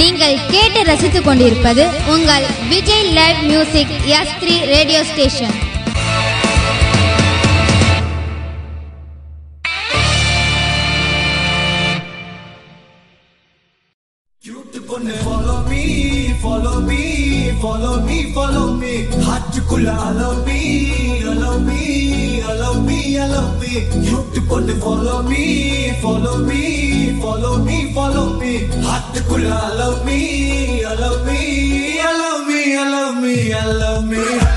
நீங்கள் கேட்டு ரசித்துக் கொண்டிருப்பது உங்கள் Vijay live music S three radio station Follow me, follow me, follow me. Hattukula, allow me, allow me, allow me, allow me. You to follow me, follow me, follow me, follow me. Hat Ooh, I love me, I love me, I love me, I love me, I love me.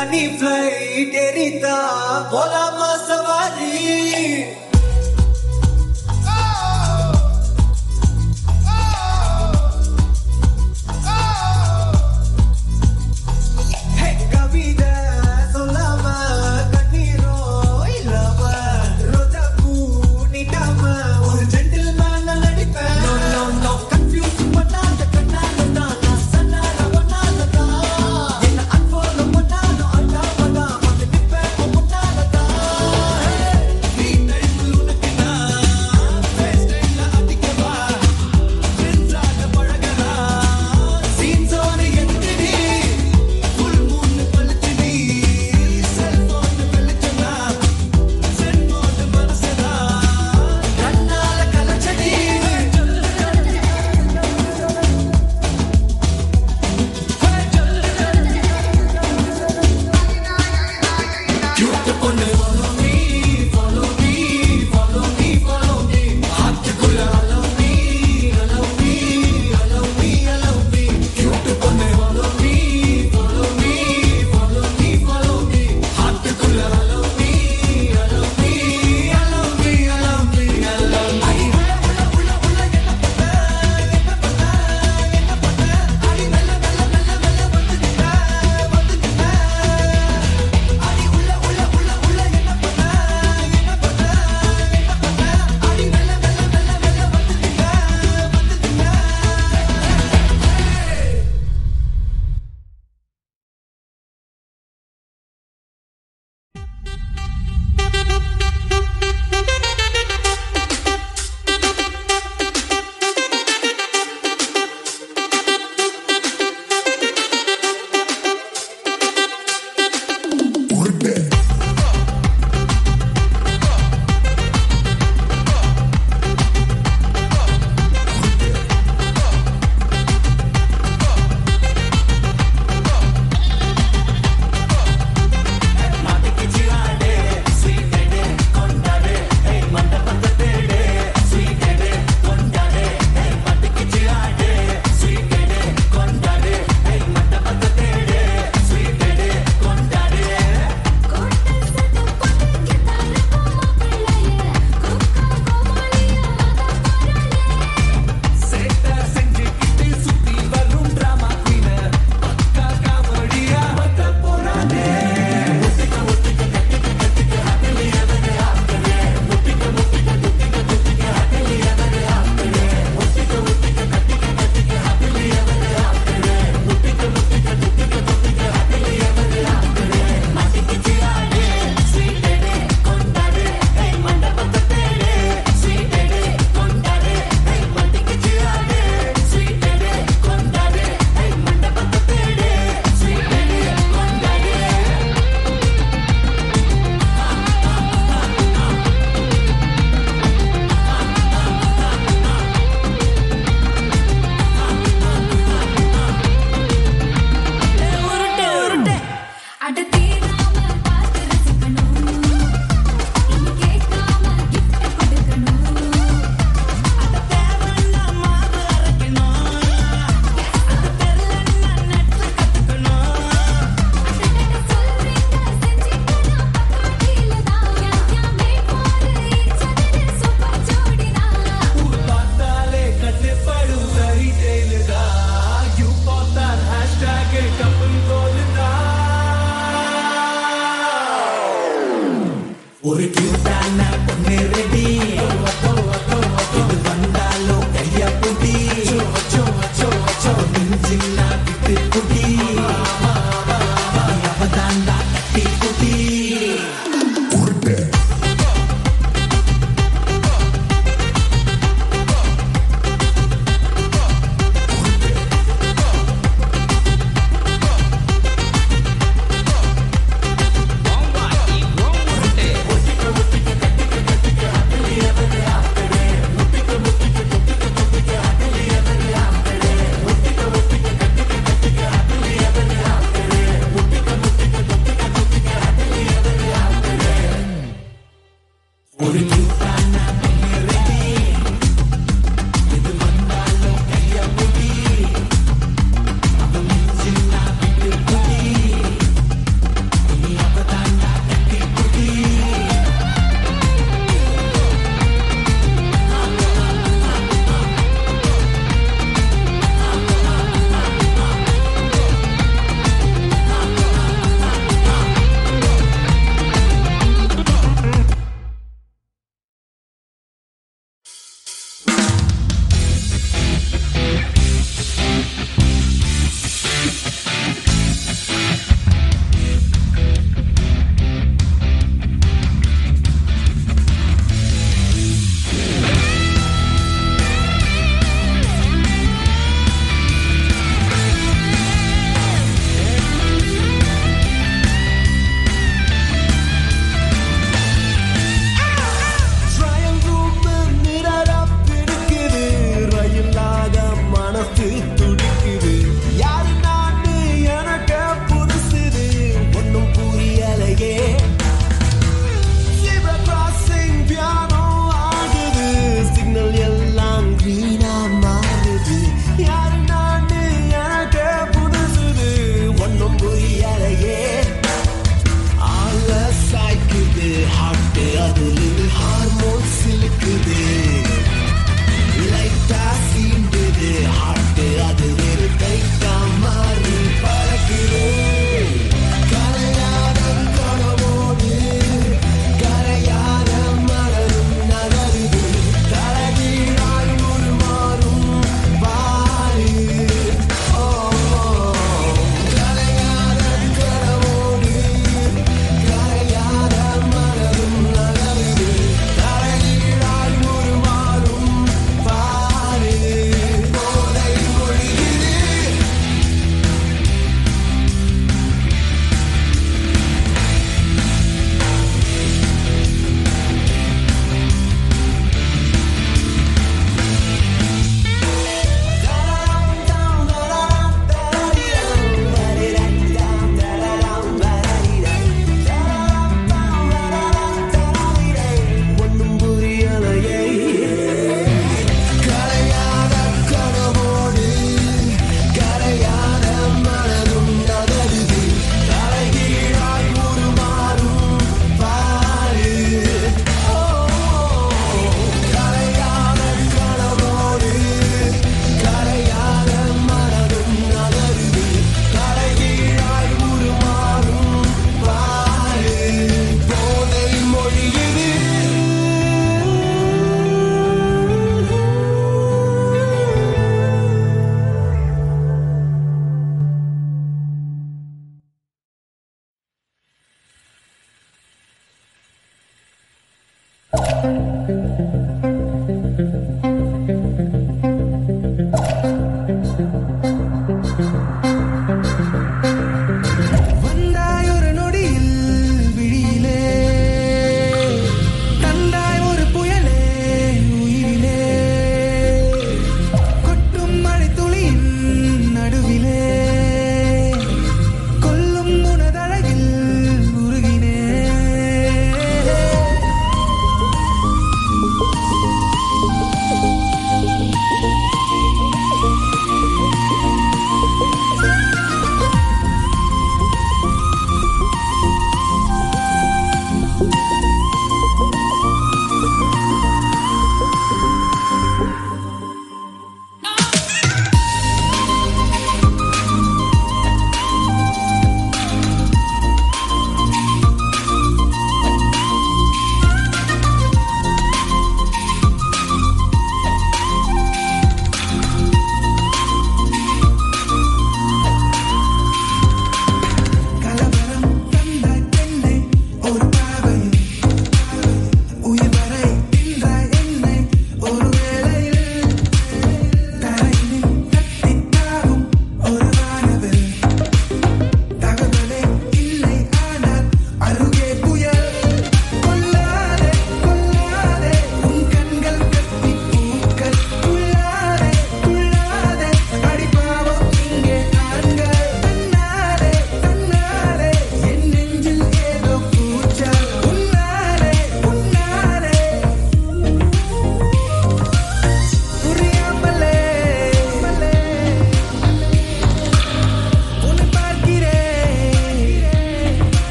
रानी fly तेरी ता भोला Bye.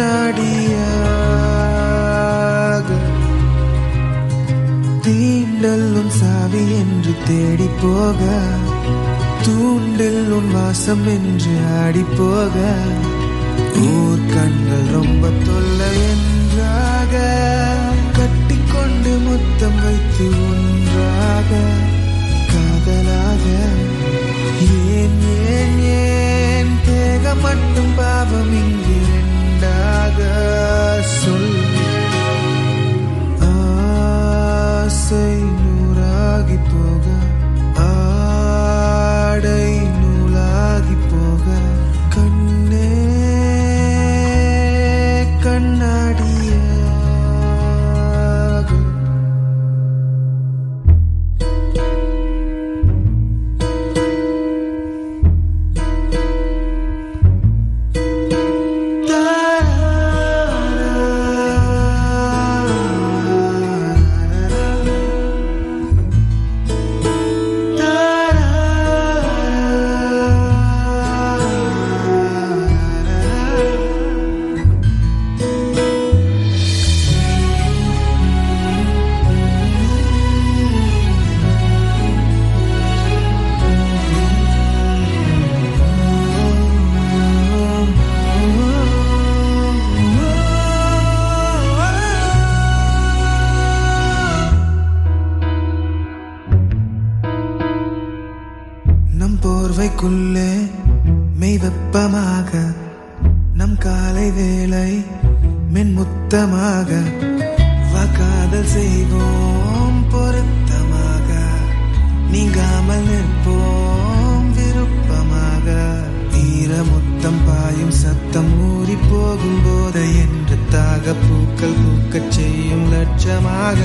கண்ணாடியாக தீண்டலும் சாவி என்று தேடி போக. தூண்டில் உன் வாசம் என்று ஆடி போக. ஊர் கண்கள் ரொம்ப தொல்லை என்றாக. கட்டிக்கொண்டு முத்தம் வைத்து ஒன்றாக. காதலாக. நீங்காமல் நிற்போம். விருப்பமாக ஈரமுத்தம் பாயும் சத்தம் ஊறி போகும் போது என்று தாக பூக்கள் பூக்கச் செய்யும் லட்சமாக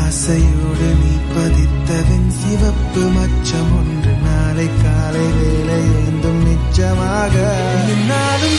ஆசையோடு நீ பதித்தவின் சிவப்பு மச்சம் ஒன்று. நாளை காலை வேலை எழுந்தும் நிச்சமாக என்னாலும்